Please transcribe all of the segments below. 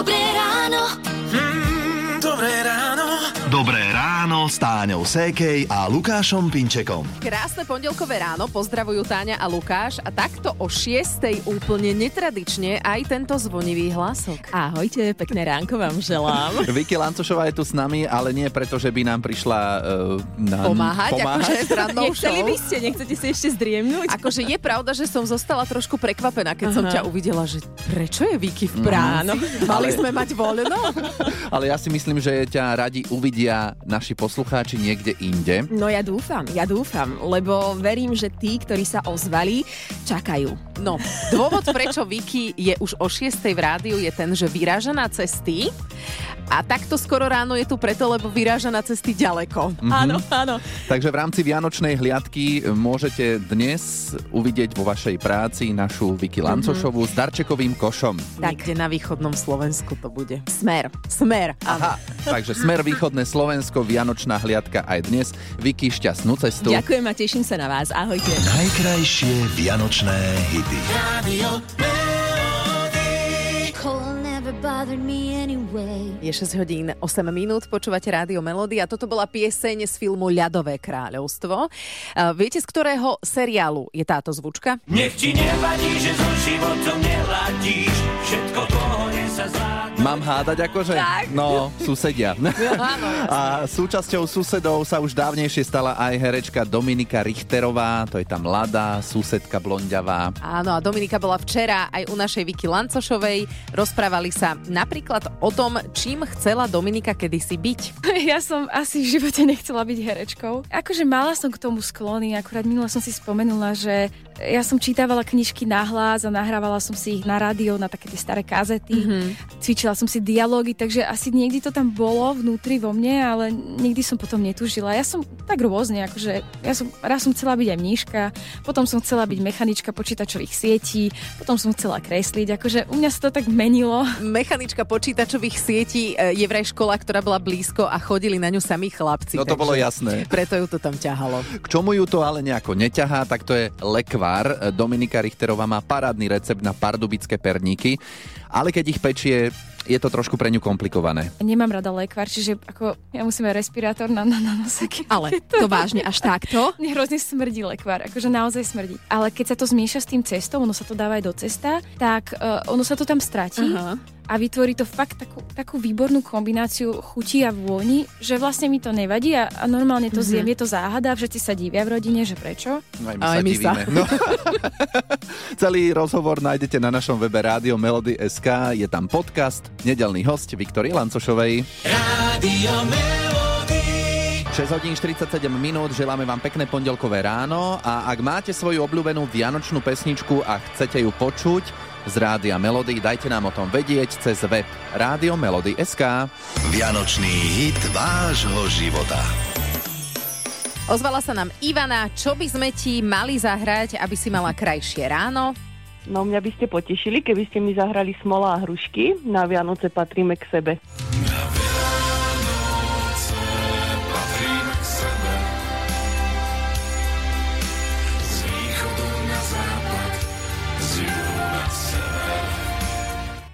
Dobré ráno. Mm, dobré ráno. Dobré ráno s Táňou Sékej a Lukášom Pinčekom. Krásne pondelkové ráno, pozdravujú Táňa a Lukáš a takto o 6. úplne netradične aj tento zvonivý hlasok. Ahojte, pekné ránko vám želám. Vicky Lancošová je tu s nami, ale nie preto, že by nám prišla uh, na, Pomáhať, akože s rannou Nechceli by ste, nechcete si ešte zdriemnúť? Akože je pravda, že som zostala trošku prekvapená, keď som Aha. ťa uvidela, že prečo je Vicky v práci? Áno. Mali Ale- sme mať voľno? Ale ja si myslím, že ťa radi uvidia naši poslucháči niekde inde. No ja dúfam, ja dúfam, lebo verím, že tí, ktorí sa ozvali, čakajú. No, dôvod, prečo Vicky je už o 6. v rádiu, je ten, že vyráža na cesty. A takto skoro ráno je tu preto, lebo vyráža na cesty ďaleko. Mhm. Áno, áno. Takže v rámci Vianočnej hliadky môžete dnes uvidieť vo vašej práci našu Vicky Lancošovú s darčekovým košom. Niekde na východnom Slovensku to bude. Smer. Smer, áno. Aha, takže smer východné Slovensko, Vianočná hliadka aj dnes. Vicky, šťastnú cestu. Ďakujem a teším sa na vás. Ahojte. Najkrajšie vianočné hity. Radio Melody. Cold never bothered me anyway. Je 6 hodín 8 minút, počúvate Rádio Melody a toto bola pieseň z filmu Ľadové kráľovstvo. Viete, z ktorého seriálu je táto zvučka? Nech ti nevadí, že so životom neladíš. Všetko pohode sa zvládne. Mám hádať akože? Tak. No, susedia. A súčasťou susedov sa už dávnejšie stala aj herečka Dominika Richterová, to je tá mladá susedka blonďavá. Áno, a Dominika bola včera aj u našej Vicky Lancošovej. Rozprávali sa napríklad o tom, čím chcela Dominika kedysi byť. Ja som asi v živote nechcela byť herečkou. Akože mala som k tomu sklony, akurát minule som si spomenula, že ja som čítavala knižky nahlas a nahrávala som si ich na rádio, na také tie staré kazety. Mm-hmm. Cvičila som si dialógy, takže asi niekdy to tam bolo vnútri vo mne, ale nikdy som potom netúžila. Ja som tak rôzne, akože ja som, raz som chcela byť aj mníška, potom som chcela byť mechanička počítačových sietí, potom som chcela kresliť, akože u mňa sa to tak menilo. Mechanička počítačových sietí e, je vraj škola, ktorá bola blízko a chodili na ňu sami chlapci. No to takže bolo jasné. Preto ju to tam ťahalo. K čomu ju to ale nejako neťahá, tak to je lekvár. Dominika Richterová má parádny recept na pardubické perníky, ale keď ich pečie, je to trošku pre ňu komplikované. Nemám rada lekvár, čiže ako ja musím mať respirátor na, na, na nose. keď- Ale to vážne až takto? Mne hrozne smrdí lekvár, akože naozaj smrdí. Ale keď sa to zmieša s tým cestom, ono sa to dáva aj do cesta, tak uh, ono sa to tam stratí Aha. a vytvorí to fakt takú, takú výbornú kombináciu chutí a vôni, že vlastne mi to nevadí a, a normálne to zjem, je to záhada, všetci sa divia v rodine, že prečo. No aj my Aj sa my sa. No. Celý rozhovor nájdete na našom webe Rádio Melody SK. Je tam podcast, nedelný host Viktorie Lancošovej. Melody. 6 hodín 47 minút, želáme vám pekné pondelkové ráno a ak máte svoju obľúbenú vianočnú pesničku a chcete ju počuť z Rádia Melody, dajte nám o tom vedieť cez web Rádio Melody SK. Vianočný hit vášho života. Ozvala sa nám Ivana, čo by sme ti mali zahrať, aby si mala krajšie ráno. No mňa by ste potešili, keby ste mi zahrali Smola a hrušky. Na Vianoce patríme k sebe. Patríme k sebe. Z východu na západ, z juhu na sever.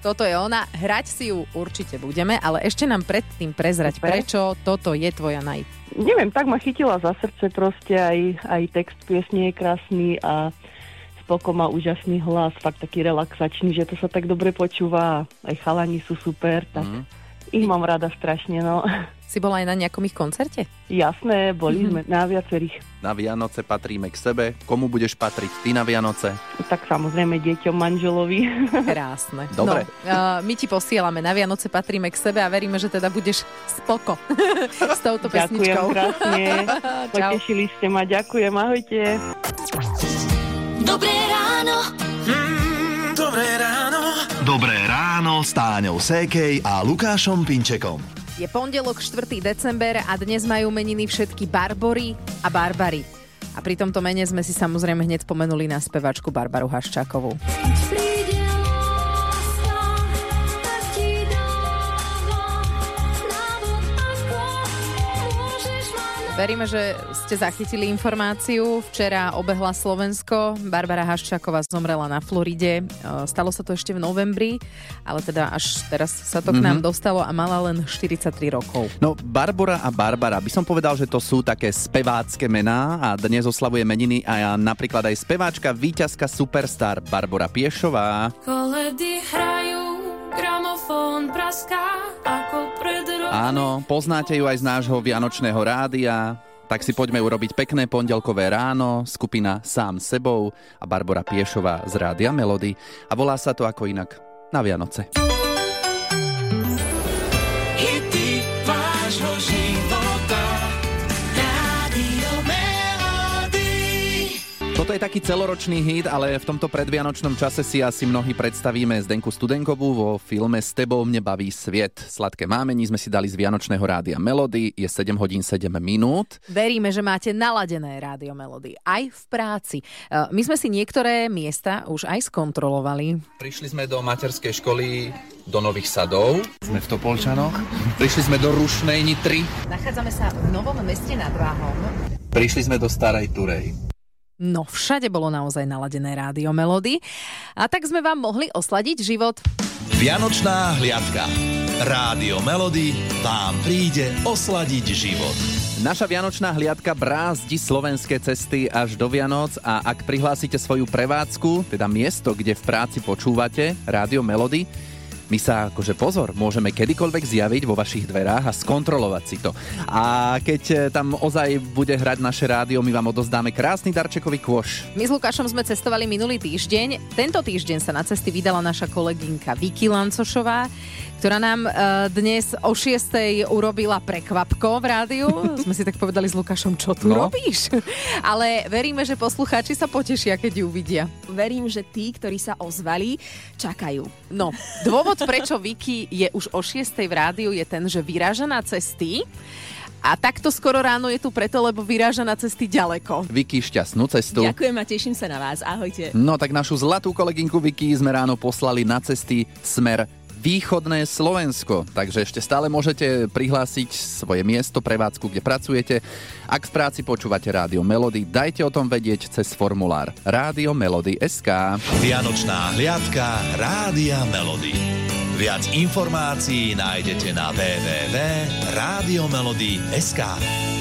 Toto je ona, hrať si ju určite budeme, ale ešte nám predtým prezrať, Super. prečo toto je tvoja naj... Neviem, tak ma chytila za srdce proste, aj, aj text piesne je krásny a Spoko má úžasný hlas, fakt taký relaxačný, že to sa tak dobre počúva. Aj chalani sú super, tak Mhm. ich mám rada strašne, no. Si bola aj na nejakom ich koncerte? Jasné, boli sme na viacerých. Na Vianoce patríme k sebe. Komu budeš patriť ty na Vianoce? Tak samozrejme deťom, manželovi. Krásne. Dobre. No, uh, my ti posielame, na Vianoce patríme k sebe a veríme, že teda budeš spoko s touto Ďakujem pesničkou. krásne. Čau. Potešili ste ma, ďakujem, ahojte. Dobré ráno. Mm, dobré ráno. Dobré ráno s Táňou Sékej a Lukášom Pinčekom. Je pondelok 4. december a dnes majú meniny všetky Barbory a Barbary. A pri tomto mene sme si samozrejme hneď spomenuli na spevačku Barbaru Haščákovú. Príde Veríme, že ste zachytili informáciu. Včera obehla Slovensko. Barbara Haščáková zomrela na Floride. E, Stalo sa to ešte v novembri, ale teda až teraz sa to k nám dostalo a mala len 43 rokov. No, Barbara a Barbara, by som povedal, že to sú také spevácké mená a dnes oslavuje meniny a napríklad aj speváčka, víťazka Superstar Barbara Piešová. Koledy hrajú, gramofón praská, ako pred rokom. Áno, poznáte ju aj z nášho Vianočného rádia. Tak si poďme urobiť pekné pondelkové ráno, skupina Sám sebou a Barbara Piešová z Rádia Melody. A volá sa to ako inak na Vianoce. Toto je taký celoročný hit, ale v tomto predvianočnom čase si asi mnohí predstavíme Zdenku Studenkovú vo filme S tebou mne baví sviet. Sladké mámení sme si dali z Vianočného rádia Melody, je 7 hodín 7 minút. Veríme, že máte naladené rádio Melody aj v práci. E, My sme si niektoré miesta už aj skontrolovali. Prišli sme do materskej školy do Nových sadov. Sme v Topolčanoch. Prišli sme do Rušnej Nitry. Nachádzame sa v Novom meste nad Váhom. Prišli sme do Starej Turej. No, všade bolo naozaj naladené rádio Melody. A tak sme vám mohli osladiť život. Vianočná hliadka. Rádio Melody vám príde osladiť život. Naša vianočná hliadka brázdi slovenské cesty až do Vianoc a ak prihlásite svoju prevádzku, teda miesto, kde v práci počúvate Rádio Melody, my sa, akože pozor, môžeme kedykoľvek zjaviť vo vašich dverách a skontrolovať si to. A keď e, tam ozaj bude hrať naše rádio, my vám odozdáme krásny darčekový kôš. My s Lukášom sme cestovali minulý týždeň. Tento týždeň sa na cesty vydala naša kolegynka Vicky Lancošová, ktorá nám e, dnes o 6. urobila prekvapko v rádiu. Sme si tak povedali s Lukášom, čo tu No. robíš? Ale veríme, že poslucháči sa potešia, keď ju uvidia. Verím, že tí, ktorí sa ozvali, čakajú. No, dôvod, prečo Vicky je už o 6. v rádiu, je ten, že vyráža na cesty. A takto skoro ráno je tu preto, lebo vyráža na cesty ďaleko. Vicky, šťastnú cestu. Ďakujem a teším sa na vás. Ahojte. No tak našu zlatú kolegynku Vicky sme ráno poslali na cesty smer východné Slovensko. Takže ešte stále môžete prihlásiť svoje miesto, prevádzku, kde pracujete. Ak v práci počúvate Rádio Melody, dajte o tom vedieť cez formulár Rádio Melody SK. Vianočná hliadka Rádia Melody. Viac informácií nájdete na www.radiomelody.sk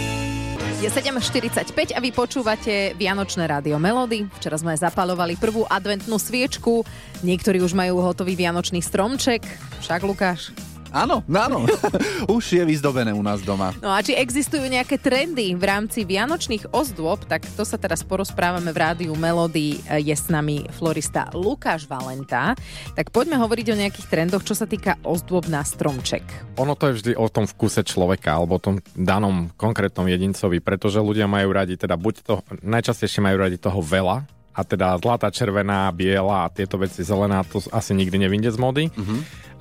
Je 7.45 a vy počúvate Vianočné rádio Melody. Včera sme zapalovali prvú adventnú sviečku. Niektorí už majú hotový vianočný stromček. Však, Lukáš? Áno, áno. Už je vyzdobené u nás doma. No a či existujú nejaké trendy v rámci vianočných ozdôb, tak to sa teraz porozprávame v rádiu Melody. Je s nami florista Lukáš Valenta. Tak poďme hovoriť o nejakých trendoch, čo sa týka ozdôb na stromček. Ono to je vždy o tom vkuse človeka alebo o tom danom konkrétnom jedincovi, pretože ľudia majú radi, teda buď to, najčastejšie majú radi toho veľa, a teda zlatá, červená, biela a tieto veci zelená, to asi nikdy nevyjde z mody.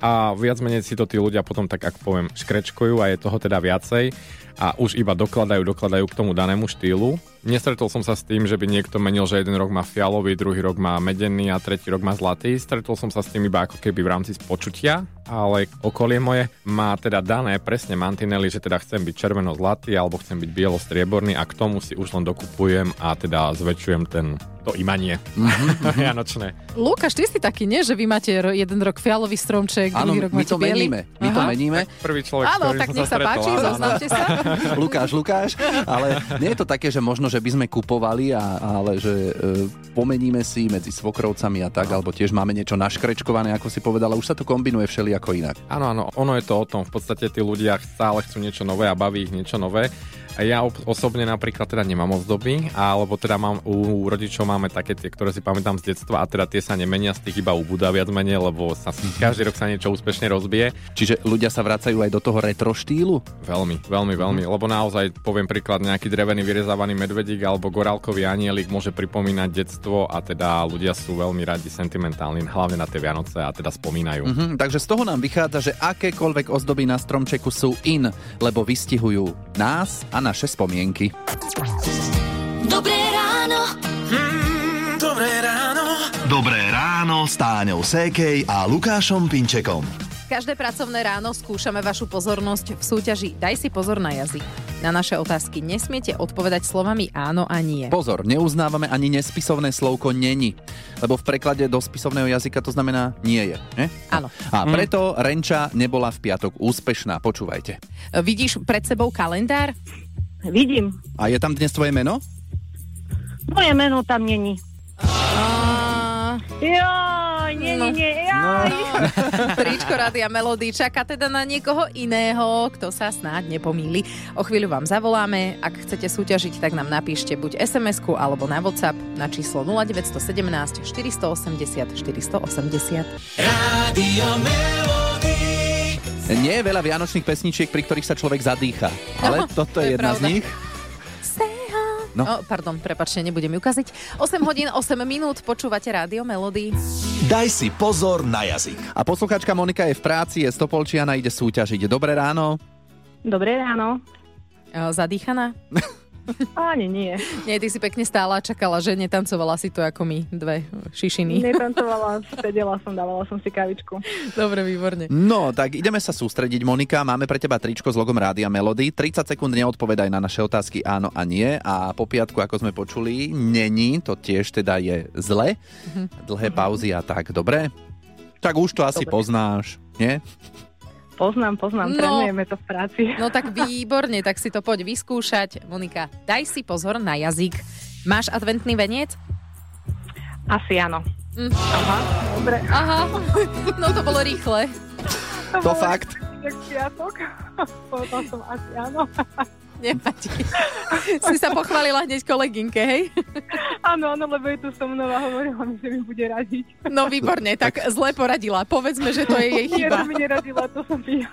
A viac menej si to tí ľudia potom tak, ako poviem, škrečkujú a je toho teda viacej a už iba dokladajú, dokladajú k tomu danému štýlu. Nestretol som sa s tým, že by niekto menil, že jeden rok má fialový, druhý rok má medený a tretí rok má zlatý. Stretol som sa s tým iba ako keby v rámci spočutia, ale okolie moje má teda dané presne mantinely, že teda chcem byť červeno-zlatý alebo chcem byť bielo-strieborný a k tomu si už len dokupujem a teda zväčšujem ten to imanie vianočné. Lukáš, ty si taký, nie? Že vy máte jeden rok fialový stromček, Áno, druhý rok my to biely. meníme. My to Aha. meníme. Prvý človek, Áno, tak nech sa páči, zoznámte sa. Lukáš, Lukáš, ale nie je to také, že možno, že by sme kupovali, a, ale že e, pomeníme si medzi svokrovcami a tak, alebo tiež máme niečo naškrečkované, ako si povedala, už sa to kombinuje všelijako inak. Áno, áno, ono je to o tom. V podstate tí ľudia stále chcú niečo nové a baví ich niečo nové. Ja ob- osobne napríklad teda nemám ozdoby, alebo teda mám, u, rodičov máme také tie, ktoré si pamätám z detstva a teda tie sa nemenia, z tých iba ubúda viac menej, lebo sa, každý rok sa niečo úspešne rozbije. Čiže ľudia sa vracajú aj do toho retro štýlu? Veľmi, veľmi, veľmi, lebo naozaj poviem príklad, nejaký drevený vyrezávaný medvedík alebo gorálkový anielik môže pripomínať detstvo a teda ľudia sú veľmi radi sentimentálni, hlavne na tie Vianoce a teda spomínajú. Mhm, takže z toho nám vychádza, že akékoľvek ozdoby na stromčeku sú in, lebo vystihujú nás a naše spomienky. Dobré ráno. Dobré ráno. Dobré ráno s Táňou Sékej a Lukášom Pinčekom. Každé pracovné ráno skúšame vašu pozornosť v súťaži Daj si pozor na jazyk. Na naše otázky nesmiete odpovedať slovami áno a nie. Pozor, neuznávame ani nespisovné slovko není, lebo v preklade do spisovného jazyka to znamená nie je. Ne? Áno. A preto Renča nebola v piatok úspešná. Počúvajte. Vidíš pred sebou kalendár? Vidím. A je tam dnes tvoje meno? Moje meno tam není. A... Joj, nie, No. nie, nie, jaj. Tričko Rádia Melody čaká teda na niekoho iného, kto sa snáď nepomýli. O chvíľu vám zavoláme. Ak chcete súťažiť, tak nám napíšte buď SMS-ku alebo na WhatsApp na číslo 0917 480 480. Nie je veľa vianočných pesničiek, pri ktorých sa človek zadýcha. Ale toto to je je jedna z pravda. nich. No. No. pardon, prepačte, nebudem ju kaziť. 8 hodín, 8 minút, počúvate Rádio Melody. Daj si pozor na jazyk. A posluchačka Monika je v práci, je z Topolčiana, ide súťažiť. Dobré ráno. Dobré ráno. E, Zadýchaná? Ani nie. Nie, ty si pekne stála a čakala, že netancovala si to ako my, dve šišiny. Netancovala, sedela som, dávala som si kavičku. Dobre, výborne. No, tak ideme sa sústrediť, Monika. Máme pre teba tričko s logom Rádia Melody. 30 sekúnd neodpovedaj na naše otázky áno a nie. A po piatku, ako sme počuli, není, to tiež teda je zle. Dlhé pauzy a tak, dobre? Tak už to asi Dobre. poznáš, nie? Poznám, poznám, No. trénujeme to v práci. No tak výborne, tak si to poď vyskúšať. Monika, daj si pozor na jazyk. Máš adventný veniec? Asi áno. Mm. Aha, dobre. Aha, no to bolo rýchle. To fakt. Tak piatok. Povedal som asi áno. Nevadí. Si sa pochválila hneď kolegynke, hej? Áno, áno, lebo je tu so mnou a hovorila mi, že mi bude radiť. No výborne, tak zle poradila. Povedzme, že to je jej Nie, chyba. to mi neradila, to som ja.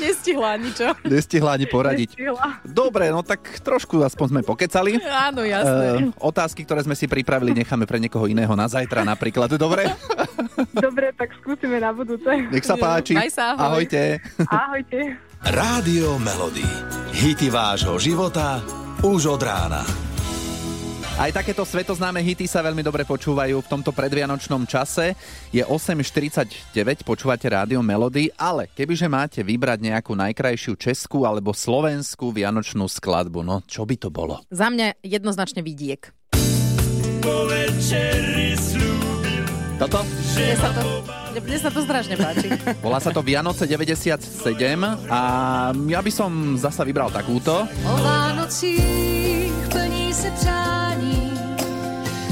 Nestihla ničo. Nestihla ani poradiť. Nestihla. Dobre, no tak trošku aspoň sme pokecali. Áno, jasné. E, otázky, ktoré sme si pripravili, necháme pre niekoho iného na zajtra napríklad. Dobre? Dobre, tak skúsime na budúce. Nech sa páči. Maj sa, ahoj. Ahojte. Ahojte. Rádio Melody. Hity vášho života už od rána. Aj takéto svetoznáme hity sa veľmi dobre počúvajú v tomto predvianočnom čase. Je 8.49, počúvate rádio Melody, ale kebyže máte vybrať nejakú najkrajšiu českú alebo slovenskú vianočnú skladbu, no čo by to bolo? Za mňa jednoznačne vidiek. Toto? Mne sa to, mne sa to strašne páči. Volá sa to Vianoce 97 a ja by som zasa vybral takúto. O Vánocích plní se přání,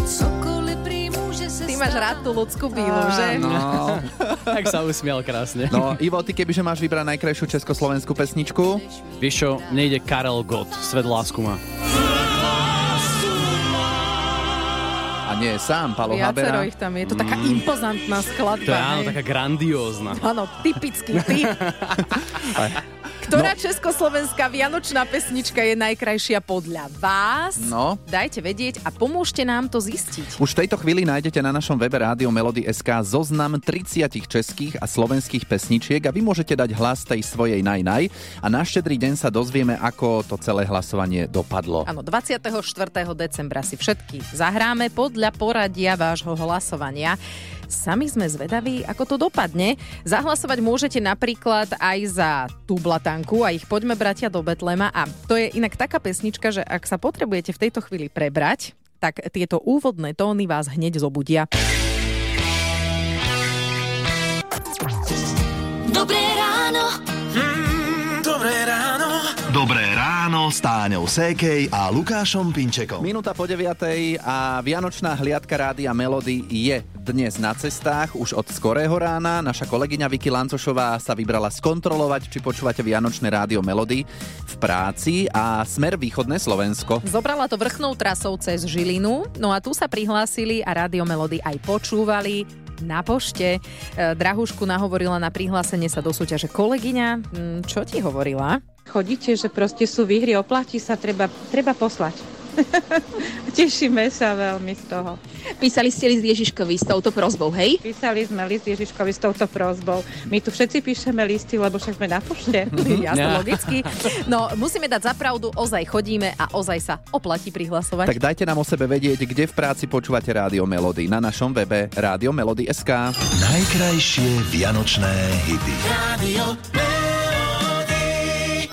cokoliv prý může se Ty máš rád tú ľudskú bílu, že? No, Tak sa usmial krásne. no Ivo, ty kebyže máš vybrať najkrajšiu československú pesničku, Vieš čo, nejde Karel Gott, Svet lásku má. Nie je sám, Palo Viacero Habera. ich tam je. To taká impozantná skladba. To je áno, hej. taká grandiózna. Áno, typický typ. Ktorá československá vianočná pesnička je najkrajšia podľa vás? No. Dajte vedieť a pomôžte nám to zistiť. Už v tejto chvíli nájdete na našom webe Rádio Melody SK zoznam 30 českých a slovenských pesničiek a vy môžete dať hlas tej svojej najnaj a na štedrý deň sa dozvieme, ako to celé hlasovanie dopadlo. Áno, 24. decembra si všetky zahráme podľa poradia vášho hlasovania. Sami sme zvedaví, ako to dopadne. Zahlasovať môžete napríklad aj za tú blatanku a ich poďme bratia do Betlema. A to je inak taká pesnička, že ak sa potrebujete v tejto chvíli prebrať, tak tieto úvodné tóny vás hneď zobudia. Dobré ráno. Táňou Sékej a Lukášom Pinčekom. Minúta po 9. a Vianočná hliadka Rádia Melody je dnes na cestách už od skorého rána. Naša kolegyňa Vicky Lancošová sa vybrala skontrolovať, či počúvate Vianočné rádio Melody v práci a smer východné Slovensko. Zobrala to vrchnou trasou cez Žilinu, no a tu sa prihlásili a Radio Melody aj počúvali na pošte. E, Drahušku nahovorila na prihlásenie sa do súťaže kolegyňa. Mm, Čo ti hovorila? Chodíte, že proste sú výhry, oplatí sa, treba, treba poslať. Tešíme sa veľmi z toho. Písali ste list Ježiškovi s touto prozbou, hej? Písali sme list Ježiškovi s touto prozbou. My tu všetci píšeme listy, lebo však sme na pošte. Jasne, logicky. No, musíme dať zapravdu, ozaj chodíme a ozaj sa oplatí prihlasovať. Tak dajte nám o sebe vedieť, kde v práci počúvate Rádio Melody na našom webe Rádio Melody SK. Najkrajšie vianočné hity. Radio Melody.